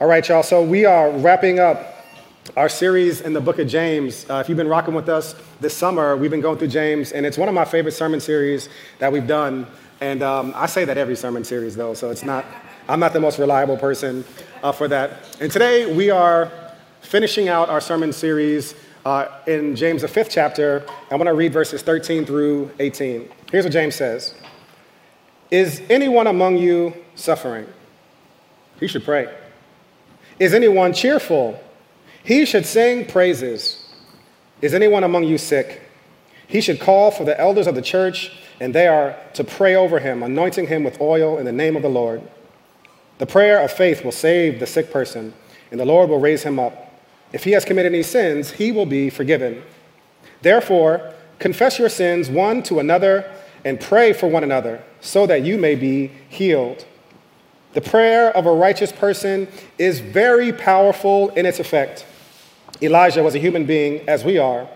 All right, y'all. So we are wrapping up our series in the book of James. Uh, if you've been rocking with us this summer, we've been going through James, and it's one of my favorite sermon series that we've done. And um, I say that every sermon series, though, so it's not, I'm not the most reliable person uh, for that. And today we are finishing out our sermon series uh, in James, the fifth chapter. I want to read verses 13 through 18. Here's what James says Is anyone among you suffering? He should pray. Is anyone cheerful? He should sing praises. Is anyone among you sick? He should call for the elders of the church, and they are to pray over him, anointing him with oil in the name of the Lord. The prayer of faith will save the sick person, and the Lord will raise him up. If he has committed any sins, he will be forgiven. Therefore, confess your sins one to another and pray for one another, so that you may be healed. The prayer of a righteous person is very powerful in its effect. Elijah was a human being as we are,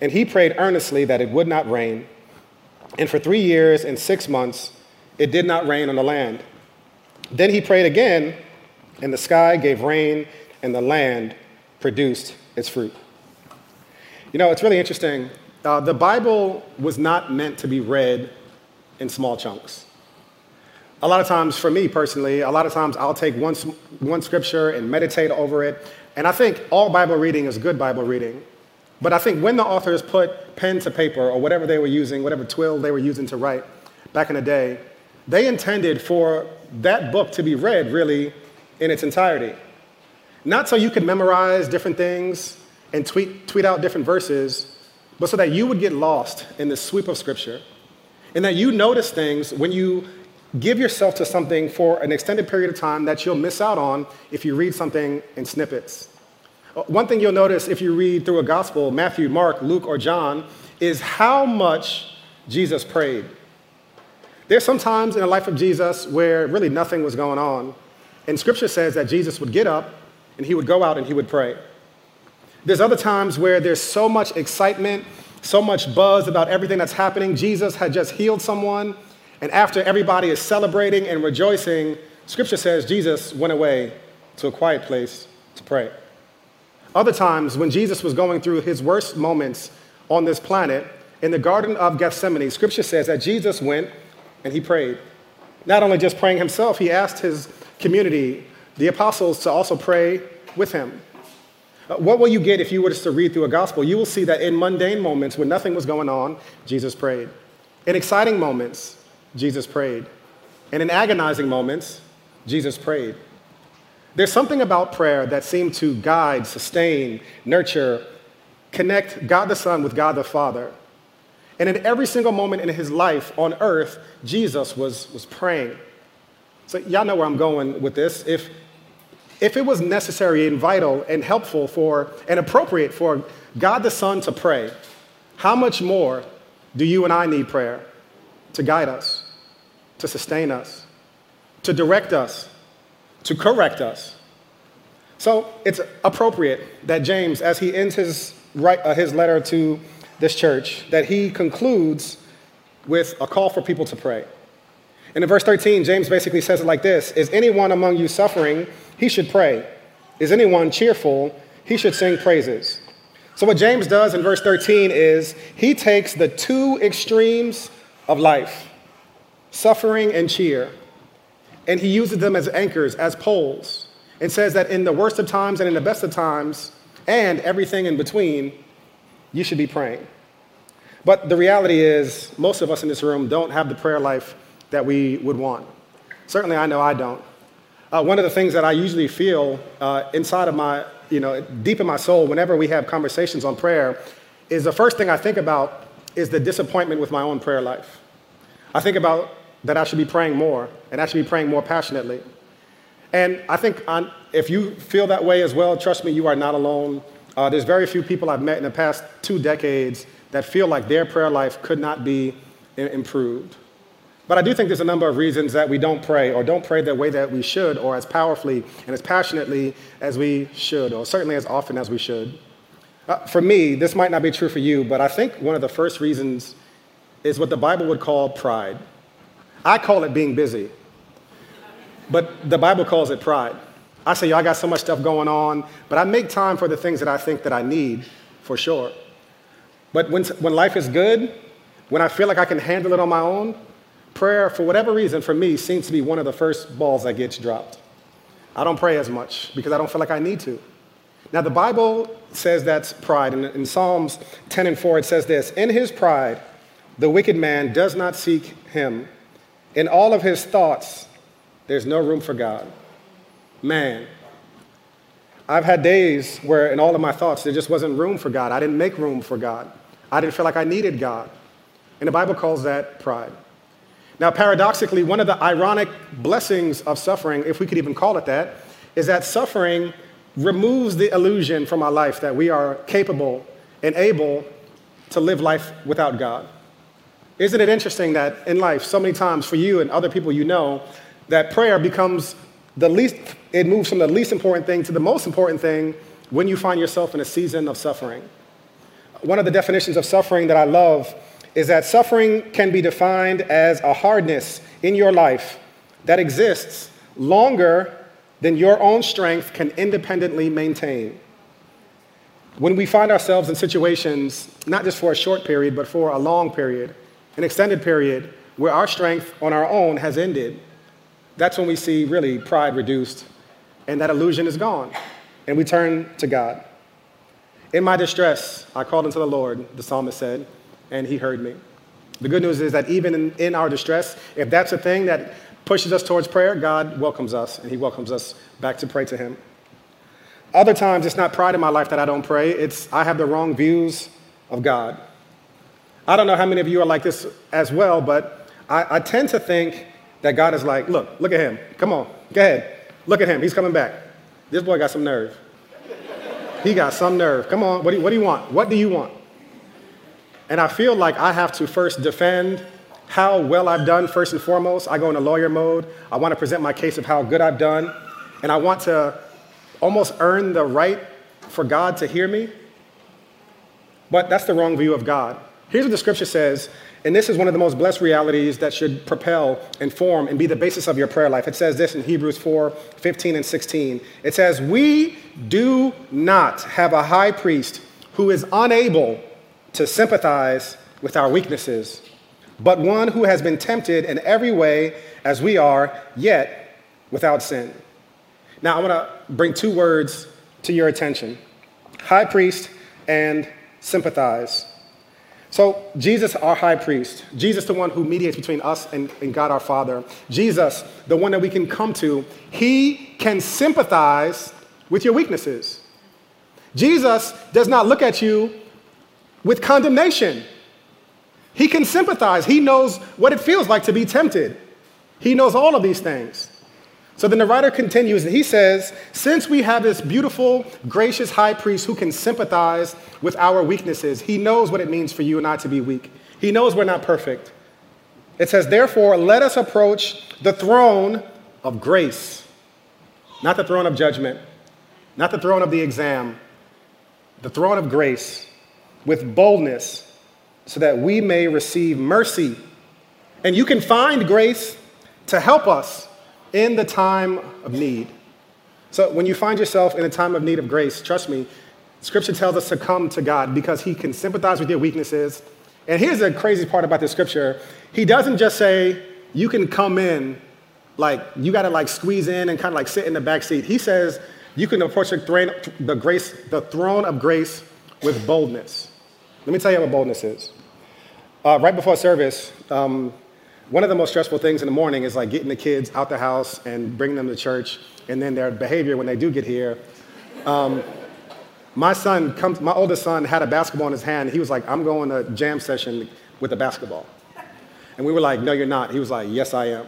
and he prayed earnestly that it would not rain. And for three years and six months, it did not rain on the land. Then he prayed again, and the sky gave rain, and the land produced its fruit. You know, it's really interesting. Uh, the Bible was not meant to be read in small chunks a lot of times, for me personally, a lot of times I'll take one, one scripture and meditate over it. And I think all Bible reading is good Bible reading. But I think when the authors put pen to paper or whatever they were using, whatever twill they were using to write back in the day, they intended for that book to be read really in its entirety. Not so you could memorize different things and tweet, tweet out different verses, but so that you would get lost in the sweep of Scripture. And that you notice things when you give yourself to something for an extended period of time that you'll miss out on if you read something in snippets. Uh, one thing you'll notice if you read through a gospel, Matthew, Mark, Luke, or John, is how much Jesus prayed. There's some times in the life of Jesus where really nothing was going on. And scripture says that Jesus would get up and he would go out and he would pray. There's other times where there's so much excitement, so much buzz about everything that's happening. Jesus had just healed someone and after everybody is celebrating and rejoicing, scripture says Jesus went away to a quiet place to pray. Other times, when Jesus was going through his worst moments on this planet, in the Garden of Gethsemane, scripture says that Jesus went and he prayed. Not only just praying himself, he asked his community, the apostles, to also pray with him. Uh, what will you get if you were to read through a gospel? You will see that in mundane moments when nothing was going on, Jesus prayed. In exciting moments, Jesus prayed. And in agonizing moments, Jesus prayed. There's something about prayer that seemed to guide, sustain, nurture, connect God the Son with God the Father. And in every single moment in his life on earth, Jesus was, was praying. So, y'all know where I'm going with this. If, if it was necessary and vital and helpful for and appropriate for God the Son to pray, how much more do you and I need prayer to guide us? To sustain us, to direct us, to correct us. So it's appropriate that James, as he ends his, uh, his letter to this church, that he concludes with a call for people to pray. And in verse 13, James basically says it like this Is anyone among you suffering? He should pray. Is anyone cheerful? He should sing praises. So, what James does in verse 13 is he takes the two extremes of life suffering, and cheer. And he uses them as anchors, as poles, and says that in the worst of times and in the best of times, and everything in between, you should be praying. But the reality is, most of us in this room don't have the prayer life that we would want. Certainly, I know I don't. Uh, one of the things that I usually feel uh, inside of my, you know, deep in my soul, whenever we have conversations on prayer, is the first thing I think about is the disappointment with my own prayer life. I think about that I should be praying more, and I should be praying more passionately. And I think if you feel that way as well, trust me, you are not alone. Uh, there's very few people I've met in the past two decades that feel like their prayer life could not be improved. But I do think there's a number of reasons that we don't pray or don't pray the way that we should or as powerfully and as passionately as we should, or certainly as often as we should. Uh, for me, this might not be true for you, but I think one of the first reasons is what the Bible would call pride. I call it being busy, but the Bible calls it pride. I say, yo, I got so much stuff going on, but I make time for the things that I think that I need, for sure. But when, when life is good, when I feel like I can handle it on my own, prayer, for whatever reason, for me, seems to be one of the first balls that gets dropped. I don't pray as much because I don't feel like I need to. Now, the Bible says that's pride. In, in Psalms 10 and 4, it says this In his pride, the wicked man does not seek him. In all of his thoughts, there's no room for God. Man, I've had days where in all of my thoughts, there just wasn't room for God. I didn't make room for God. I didn't feel like I needed God. And the Bible calls that pride. Now, paradoxically, one of the ironic blessings of suffering, if we could even call it that, is that suffering removes the illusion from our life that we are capable and able to live life without God. Isn't it interesting that in life, so many times for you and other people you know, that prayer becomes the least, it moves from the least important thing to the most important thing when you find yourself in a season of suffering. One of the definitions of suffering that I love is that suffering can be defined as a hardness in your life that exists longer than your own strength can independently maintain. When we find ourselves in situations, not just for a short period, but for a long period, an extended period, where our strength on our own has ended, that's when we see really pride reduced and that illusion is gone. And we turn to God. In my distress, I called unto the Lord, the psalmist said, and he heard me. The good news is that even in, in our distress, if that's a thing that pushes us towards prayer, God welcomes us and he welcomes us back to pray to him. Other times, it's not pride in my life that I don't pray, it's I have the wrong views of God. I don't know how many of you are like this as well, but I, I tend to think that God is like, look, look at him. Come on, go ahead. Look at him. He's coming back. This boy got some nerve. He got some nerve. Come on, what do, you, what do you want? What do you want? And I feel like I have to first defend how well I've done, first and foremost. I go into lawyer mode. I want to present my case of how good I've done. And I want to almost earn the right for God to hear me. But that's the wrong view of God. Here's what the scripture says, and this is one of the most blessed realities that should propel, inform, and be the basis of your prayer life. It says this in Hebrews 4 15 and 16. It says, We do not have a high priest who is unable to sympathize with our weaknesses, but one who has been tempted in every way as we are, yet without sin. Now, I want to bring two words to your attention high priest and sympathize. So, Jesus, our high priest, Jesus, the one who mediates between us and, and, God our Father, Jesus, the one that we can come to, he can sympathize with your weaknesses. Jesus does not look at you with condemnation. He can sympathize. He knows what it feels like to be tempted. He knows all of these things. So then the writer continues and he says, Since we have this beautiful, gracious high priest who can sympathize with our weaknesses, he knows what it means for you and I to be weak. He knows we're not perfect. It says, Therefore, let us approach the throne of grace, not the throne of judgment, not the throne of the exam, the throne of grace with boldness so that we may receive mercy. And you can find grace to help us in the time of need. So when you find yourself in a time of need of grace, trust me, Scripture tells us to come to God because He can sympathize with your weaknesses. And here's the crazy part about the Scripture He doesn't just say, you can come in, like, you got to like squeeze in and kind of like sit in the back seat. He says, you can approach the throne, the, grace, the throne of grace with boldness. Let me tell you what boldness is. Uh, right before service, um, one of the most stressful things in the morning is like getting the kids out the house and bringing them to church, and then their behavior when they do get here. Um, my son, comes, my oldest son, had a basketball in his hand. He was like, "I'm going to jam session with a basketball," and we were like, "No, you're not." He was like, "Yes, I am."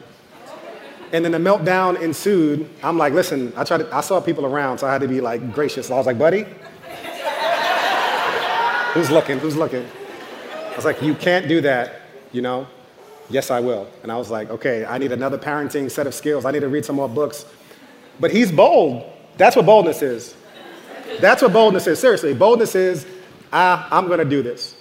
And then the meltdown ensued. I'm like, "Listen, I tried. To, I saw people around, so I had to be like gracious. I was like, "Buddy, who's looking? Who's looking?" I was like, "You can't do that, you know." Yes, I will. And I was like, okay, I need another parenting set of skills. I need to read some more books. But he's bold. That's what boldness is. That's what boldness is. Seriously, boldness is, ah, I'm going to do this.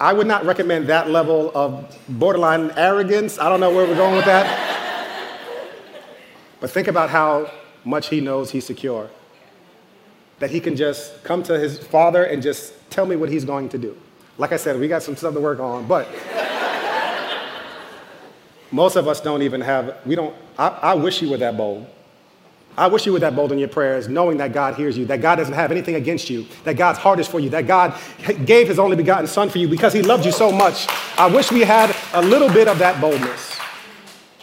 I would not recommend that level of borderline arrogance. I don't know where we're going with that. But think about how much he knows he's secure. That he can just come to his father and just tell me what he's going to do. Like I said, we got some stuff to work on, but most of us don't even have, we don't, I, I wish you were that bold. I wish you were that bold in your prayers, knowing that God hears you, that God doesn't have anything against you, that God's heart is for you, that God gave his only begotten Son for you because he loved you so much. I wish we had a little bit of that boldness.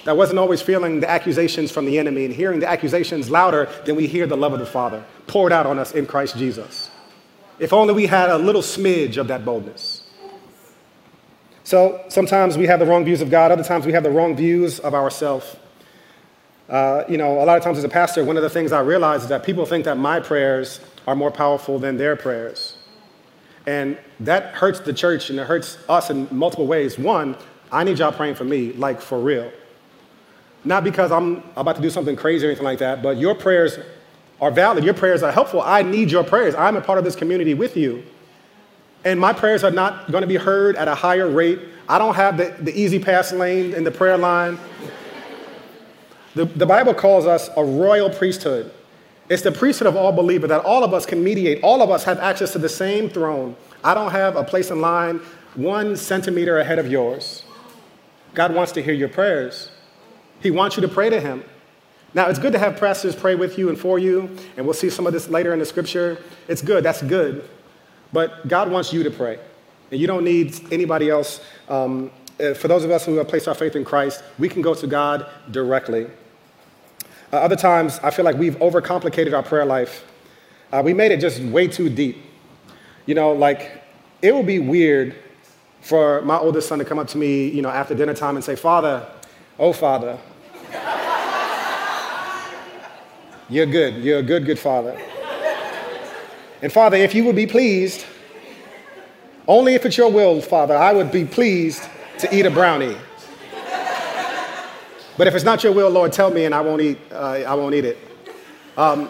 That wasn't always feeling the accusations from the enemy and hearing the accusations louder than we hear the love of the Father poured out on us in Christ Jesus. If only we had a little smidge of that boldness. So sometimes we have the wrong views of God, other times we have the wrong views of ourselves. Uh, you know, a lot of times as a pastor, one of the things I realize is that people think that my prayers are more powerful than their prayers. And that hurts the church and it hurts us in multiple ways. One, I need y'all praying for me, like for real. Not because I'm about to do something crazy or anything like that, but your prayers are valid. Your prayers are helpful. I need your prayers. I'm a part of this community with you. And my prayers are not going to be heard at a higher rate. I don't have the, the E-ZPass lane in the prayer line. The, the Bible calls us a royal priesthood. It's the priesthood of all believers that all of us can mediate. All of us have access to the same throne. I don't have a place in line one centimeter ahead of yours. God wants to hear your prayers. He wants you to pray to Him. Now, it's good to have pastors pray with you and for you, and we'll see some of this later in the scripture. It's good, that's good. But God wants you to pray, and you don't need anybody else. Um, uh, for those of us who have placed our faith in Christ, we can go to God directly. Uh, other times, I feel like we've overcomplicated our prayer life. Uh, we made it just way too deep. You know, like, it would be weird for my oldest son to come up to me, you know, after dinner time and say, Father, oh, Father, you're good. You're a good, good father. And Father, if you would be pleased, only if it's your will, Father, I would be pleased to eat a brownie. But if it's not your will, Lord, tell me and I won't eat, uh, I won't eat it. Um,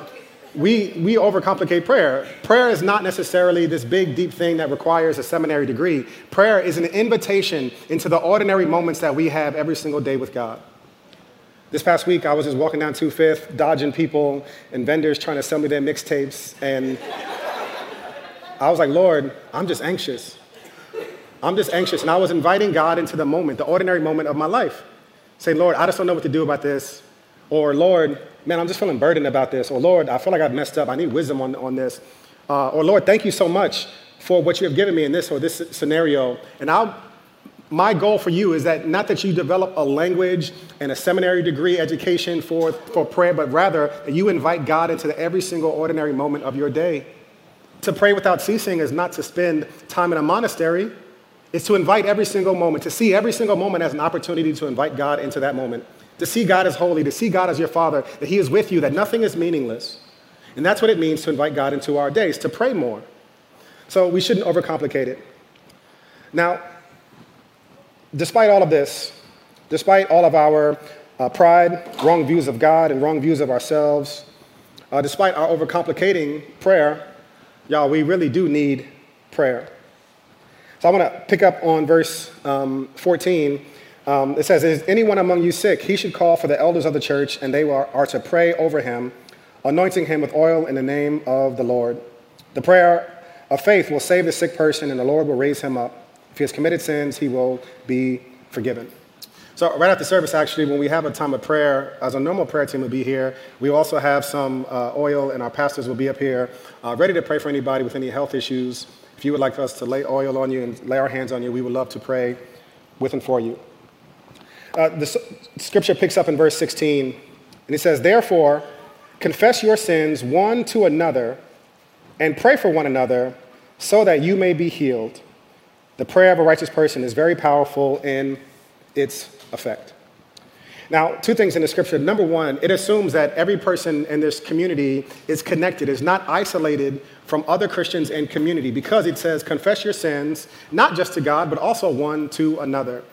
we, we overcomplicate prayer. Prayer is not necessarily this big, deep thing that requires a seminary degree. Prayer is an invitation into the ordinary moments that we have every single day with God. This past week, I was just walking down 25th, dodging people and vendors trying to sell me their mixtapes. And I was like, Lord, I'm just anxious. I'm just anxious. And I was inviting God into the moment, the ordinary moment of my life saying, Lord, I just don't know what to do about this. Or, Lord, man, I'm just feeling burdened about this. Or, Lord, I feel like I've messed up. I need wisdom on, on this. Uh, or, Lord, thank you so much for what you have given me in this or this scenario. And I'll, my goal for you is that not that you develop a language and a seminary degree education for, for prayer, but rather that you invite God into every single ordinary moment of your day. To pray without ceasing is not to spend time in a monastery is to invite every single moment, to see every single moment as an opportunity to invite God into that moment, to see God as holy, to see God as your Father, that He is with you, that nothing is meaningless. And that's what it means to invite God into our days, to pray more. So we shouldn't overcomplicate it. Now, despite all of this, despite all of our uh, pride, wrong views of God, and wrong views of ourselves, uh, despite our overcomplicating prayer, y'all, we really do need prayer. So I want to pick up on verse um, 14. Um, it says, Is anyone among you sick? He should call for the elders of the church, and they are, are to pray over him, anointing him with oil in the name of the Lord. The prayer of faith will save the sick person, and the Lord will raise him up. If he has committed sins, he will be forgiven. So, right after service, actually, when we have a time of prayer, as a normal prayer team will be here, we also have some uh, oil, and our pastors will be up here, uh, ready to pray for anybody with any health issues. If you would like us to lay oil on you and lay our hands on you, we would love to pray with and for you. Uh, the scripture picks up in verse 16, and it says, Therefore, confess your sins one to another and pray for one another so that you may be healed. The prayer of a righteous person is very powerful in its effect. Now, two things in the scripture. Number one, it assumes that every person in this community is connected, is not isolated from other Christians and community, because it says, confess your sins, not just to God, but also one to another.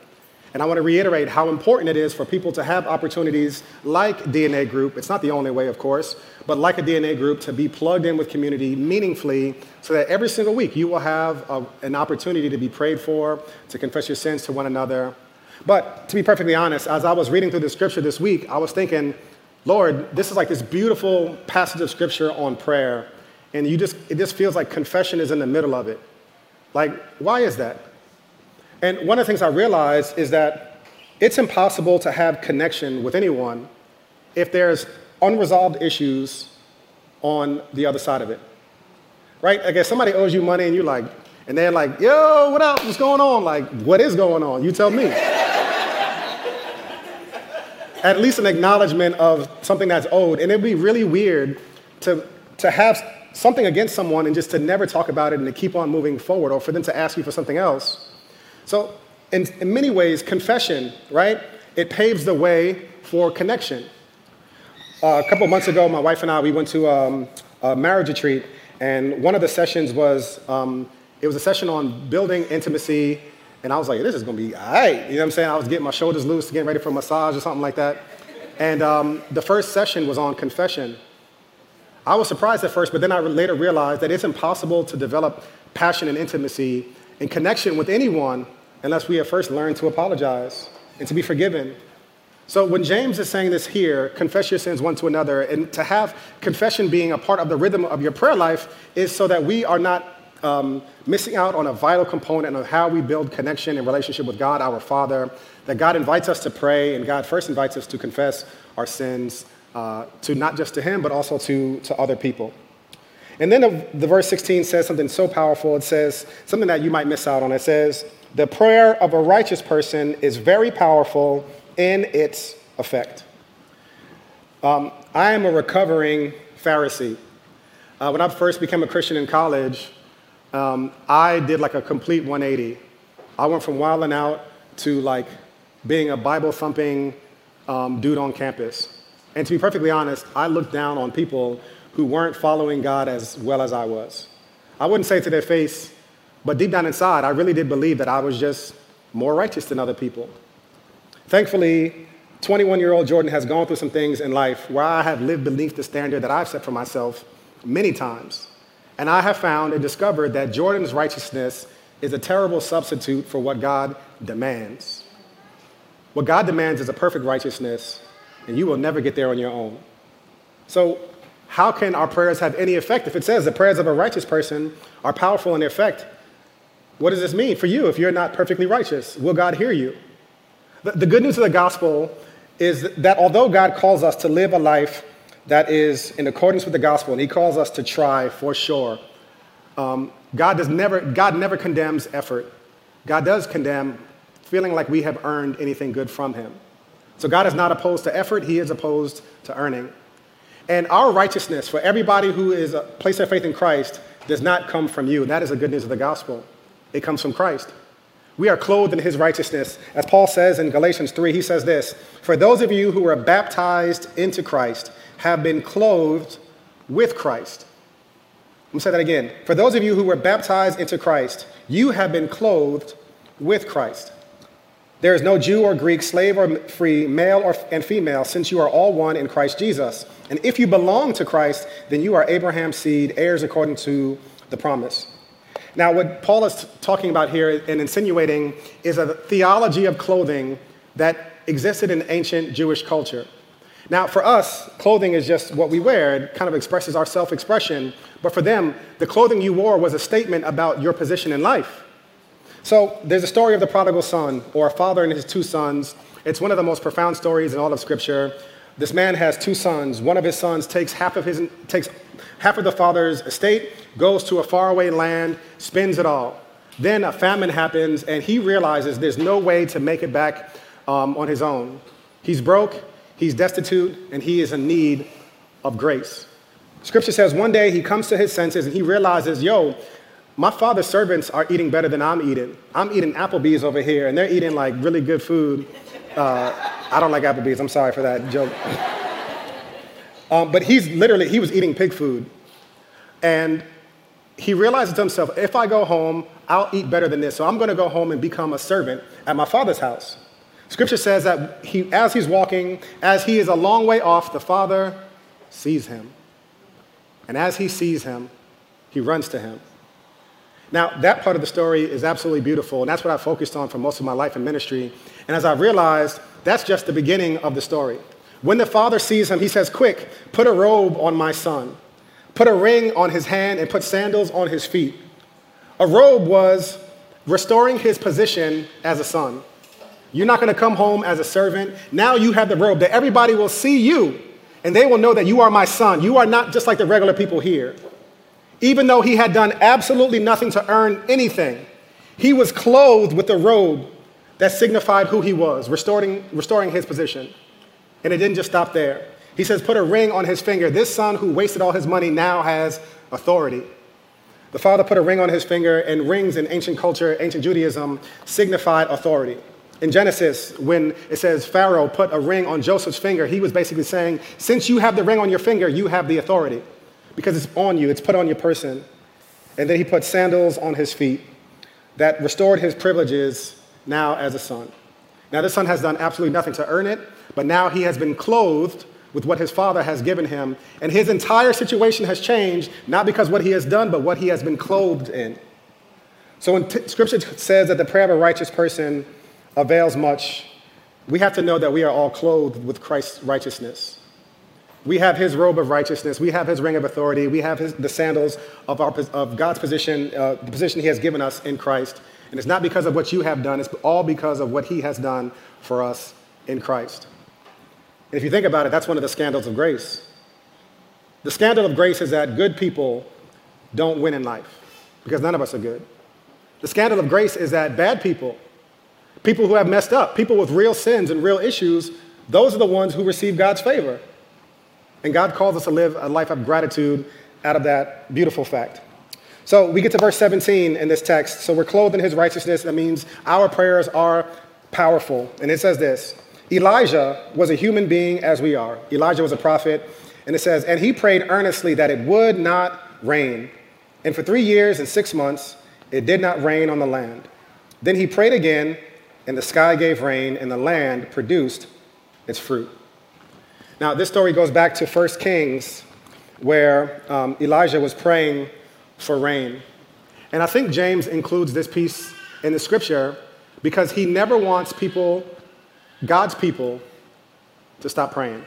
And I want to reiterate how important it is for people to have opportunities like DNA Group. It's not the only way, of course, but like a DNA Group to be plugged in with community meaningfully so that every single week you will have a, an opportunity to be prayed for, to confess your sins to one another, but to be perfectly honest, as I was reading through the scripture this week, I was thinking, Lord, this is like this beautiful passage of scripture on prayer, and you just, it just feels like confession is in the middle of it. Like, why is that? And one of the things I realized is that it's impossible to have connection with anyone if there's unresolved issues on the other side of it. Right? I guess somebody owes you money and you're like, and they're like, yo, what up? What's going on? Like, what is going on? You tell me. At least an acknowledgement of something that's owed. And it'd be really weird to, to have something against someone and just to never talk about it and to keep on moving forward or for them to ask you for something else. So, in, in many ways, confession, right? It paves the way for connection. Uh, a couple months ago, my wife and I, we went to um, a marriage retreat, and one of the sessions was, um, it was a session on building intimacy, and I was like, this is gonna be all right. You know what I'm saying? I was getting my shoulders loose, getting ready for a massage or something like that. And um, the first session was on confession. I was surprised at first, but then I later realized that it's impossible to develop passion and intimacy and connection with anyone unless we have first learned to apologize and to be forgiven. So when James is saying this here, confess your sins one to another, and to have confession being a part of the rhythm of your prayer life is so that we are not um, missing out on a vital component of how we build connection and relationship with God, our Father. That God invites us to pray, and God first invites us to confess our sins uh, to not just to him, but also to, to other people. And then the, the verse 16 says something so powerful. It says something that you might miss out on. It says, The prayer of a righteous person is very powerful in its effect. Um, I am a recovering Pharisee. Uh, when I first became a Christian in college, um, I did like a complete 180. I went from wilding out to like being a Bible thumping um, dude on campus. And to be perfectly honest, I looked down on people who weren't following God as well as I was. I wouldn't say to their face, but deep down inside, I really did believe that I was just more righteous than other people. Thankfully, 21 year old Jordan has gone through some things in life where I have lived beneath the standard that I've set for myself many times. And I have found and discovered that Jordan's righteousness is a terrible substitute for what God demands. What God demands is a perfect righteousness, and you will never get there on your own. So, how can our prayers have any effect? If it says the prayers of a righteous person are powerful in effect, what does this mean for you if you're not perfectly righteous? Will God hear you? The, good news of the gospel is that although God calls us to live a life that is in accordance with the gospel, and He calls us to try for sure, um, God, does never, God never condemns effort. God does condemn feeling like we have earned anything good from Him. So God is not opposed to effort, He is opposed to earning. And our righteousness for everybody who is a, place their faith in Christ does not come from you. That is the good news of the gospel. It comes from Christ. We are clothed in his righteousness. As Paul says in Galatians 3, he says this For those of you who were baptized into Christ have been clothed with Christ. Let me say that again. For those of you who were baptized into Christ, you have been clothed with Christ. There is no Jew or Greek, slave or free, male or, and female, since you are all one in Christ Jesus. And if you belong to Christ, then you are Abraham's seed, heirs according to the promise. Now, what Paul is talking about here and insinuating is a theology of clothing that existed in ancient Jewish culture. Now, for us, clothing is just what we wear. It kind of expresses our self expression. But for them, the clothing you wore was a statement about your position in life. So there's a story of the prodigal son, or a father and his two sons. It's one of the most profound stories in all of Scripture. This man has two sons. One of his sons takes half of his takes half of the father's estate, goes to a faraway land, spends it all. Then a famine happens, and he realizes there's no way to make it back um, on his own. He's broke, he's destitute, and he is in need of grace. Scripture says one day he comes to his senses and he realizes, yo, my father's servants are eating better than I'm eating. I'm eating Applebee's over here, and they're eating like really good food. Uh, I don't like Applebee's. I'm sorry for that joke. Um, but he's literally, he was eating pig food. And he realizes to himself, if I go home, I'll eat better than this. So I'm going to go home and become a servant at my father's house. Scripture says that he, as he's walking, as he is a long way off, the father sees him. And as he sees him, he runs to him. Now, that part of the story is absolutely beautiful, and that's what I focused on for most of my life in ministry. And as I realized, that's just the beginning of the story. When the father sees him, he says, Quick, put a robe on my son, put a ring on his hand, and put sandals on his feet. A robe was restoring his position as a son. You're not going to come home as a servant. Now you have the robe that everybody will see you and they will know that you are my son. You are not just like the regular people here. Even though he had done absolutely nothing to earn anything, he was clothed with a robe that signified who he was, restoring, restoring his position. And it didn't just stop there. He says, put a ring on his finger. This son who wasted all his money now has authority. The father put a ring on his finger, and rings in ancient culture, ancient Judaism, signified authority. In Genesis, when it says Pharaoh put a ring on Joseph's finger, he was basically saying, Since you have the ring on your finger, you have the authority because it's on you, it's put on your person. And then he put sandals on his feet that restored his privileges now as a son. Now, this son has done absolutely nothing to earn it, but now he has been clothed with what his father has given him, and his entire situation has changed, not because what he has done, but what he has been clothed in. So when t- scripture says that the prayer of a righteous person avails much, we have to know that we are all clothed with Christ's righteousness. We have his robe of righteousness. We have his ring of authority. We have his, the sandals of, our, of God's position, uh, the position he has given us in Christ. And it's not because of what you have done, it's all because of what he has done for us in Christ. And if you think about it, that's one of the scandals of grace. The scandal of grace is that good people don't win in life because none of us are good. The scandal of grace is that bad people People who have messed up, people with real sins and real issues, those are the ones who receive God's favor. And God calls us to live a life of gratitude out of that beautiful fact. So we get to verse 17 in this text. So we're clothed in his righteousness. That means our prayers are powerful. And it says this Elijah was a human being as we are. Elijah was a prophet. And it says, And he prayed earnestly that it would not rain. And for three years and six months, it did not rain on the land. Then he prayed again, and the sky gave rain, and the land produced its fruit. Now, this story goes back to 1 Kings, where um, Elijah was praying for rain. And I think James includes this piece in the scripture because he never wants people, God's people, to stop praying.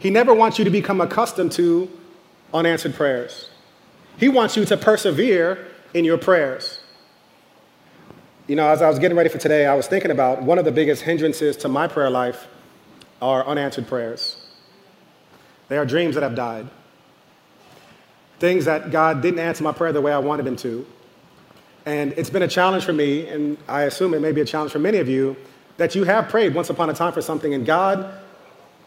He never wants you to become accustomed to unanswered prayers. He wants you to persevere in your prayers. You know, as I was getting ready for today, I was thinking about one of the biggest hindrances to my prayer life are unanswered prayers. They are dreams that have died. Things that God didn't answer my prayer the way I wanted Him to. And it's been a challenge for me, and I assume it may be a challenge for many of you, that you have prayed once upon a time for something, and God,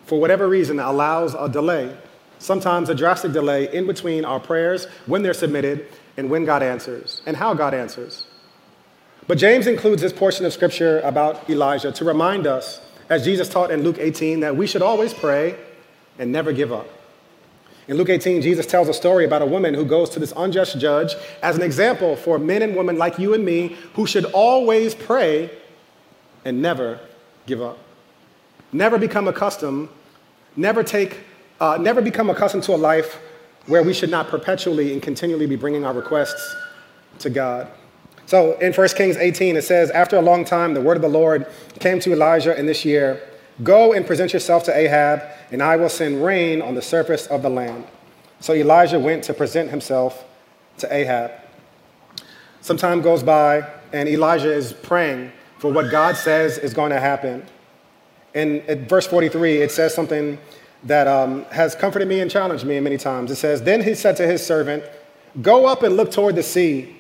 for whatever reason, allows a delay, sometimes a drastic delay in between our prayers when they're submitted and when God answers and how God answers. But James includes this portion of scripture about Elijah to remind us, as Jesus taught in Luke 18, that we should always pray and never give up. In Luke 18, Jesus tells a story about a woman who goes to this unjust judge as an example for men and women like you and me who should always pray and never give up. Never become accustomed, never take, uh, never become accustomed to a life where we should not perpetually and continually be bringing our requests to God. So in 1 Kings 18, it says, After a long time, the word of the Lord came to Elijah in this year Go and present yourself to Ahab, and I will send rain on the surface of the land. So Elijah went to present himself to Ahab. Some time goes by, and Elijah is praying for what God says is going to happen. And at verse 43, it says something that um, has comforted me and challenged me many times. It says, Then he said to his servant, Go up and look toward the sea.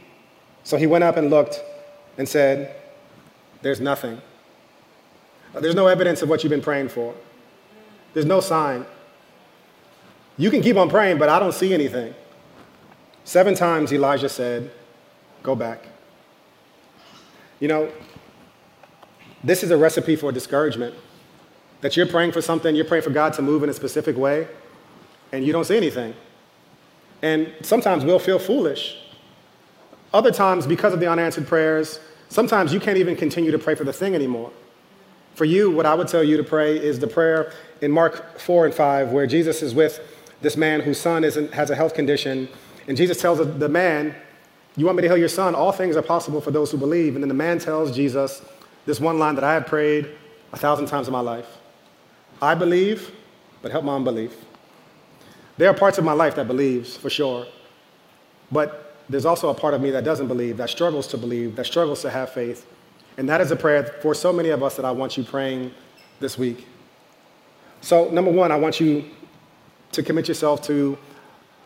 So he went up and looked and said, There's nothing. There's no evidence of what you've been praying for. There's no sign. You can keep on praying, but I don't see anything. Seven times Elijah said, Go back. You know, this is a recipe for discouragement. That you're praying for something, you're praying for God to move in a specific way, and you don't see anything. And sometimes we'll feel foolish other times, because of the unanswered prayers, sometimes you can't even continue to pray for the thing anymore. For you, what I would tell you to pray is the prayer in Mark 4 and 5, where Jesus is with this man whose son has a health condition. And Jesus tells the man, You want me to heal your son? All things are possible for those who believe. And then the man tells Jesus this one line that I have prayed a thousand times in my life I believe, but help my unbelief. There are parts of my life that believes, for sure. But there's also a part of me that doesn't believe, that struggles to believe, that struggles to have faith. And that is a prayer for so many of us that I want you praying this week. So, number one, I want you to commit yourself to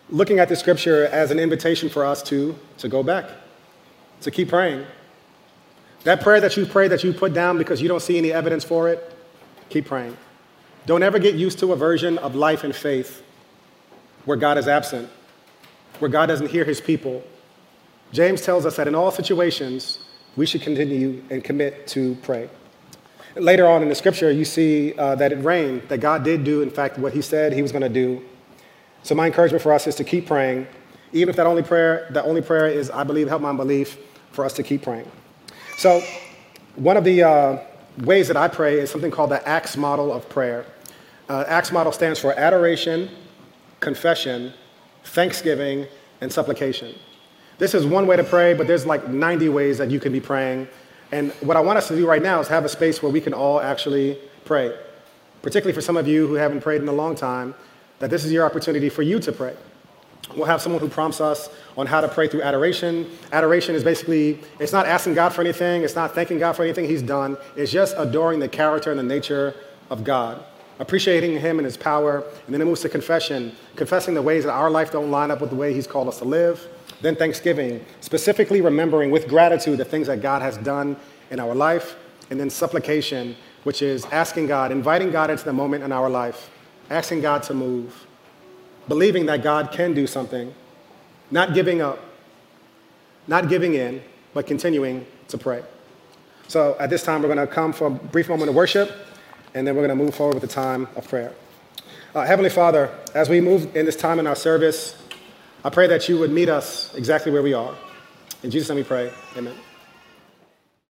looking at the scripture as an invitation for us to, to go back, to keep praying. That prayer that you pray that you put down because you don't see any evidence for it, keep praying. Don't ever get used to a version of life and faith where God is absent, where God doesn't hear his people. James tells us that in all situations, we should continue and commit to pray. Later on in the scripture, you see uh, that it rained, that God did do, in fact, what he said he was going to do. So my encouragement for us is to keep praying, even if that only prayer, that only prayer is, I believe, help my belief, for us to keep praying. So one of the uh, ways that I pray is something called the ACTS model of prayer. Uh, ACTS model stands for adoration, confession, thanksgiving, and supplication. This is one way to pray, but there's like 90 ways that you can be praying. And what I want us to do right now is have a space where we can all actually pray. Particularly for some of you who haven't prayed in a long time, that this is your opportunity for you to pray. We'll have someone who prompts us on how to pray through adoration. Adoration is basically, it's not asking God for anything, it's not thanking God for anything He's done, it's just adoring the character and the nature of God appreciating Him and His power, and then it moves to confession, confessing the ways that our life don't line up with the way He's called us to live. Then thanksgiving, specifically remembering with gratitude the things that God has done in our life. And then supplication, which is asking God, inviting God into the moment in our life, asking God to move, believing that God can do something, not giving up, not giving in, but continuing to pray. So at this time, we're going to come for a brief moment of worship and then we're going to move forward with the time of prayer. Uh, Heavenly Father, as we move in this time in our service, I pray that you would meet us exactly where we are. In Jesus' name we pray. Amen.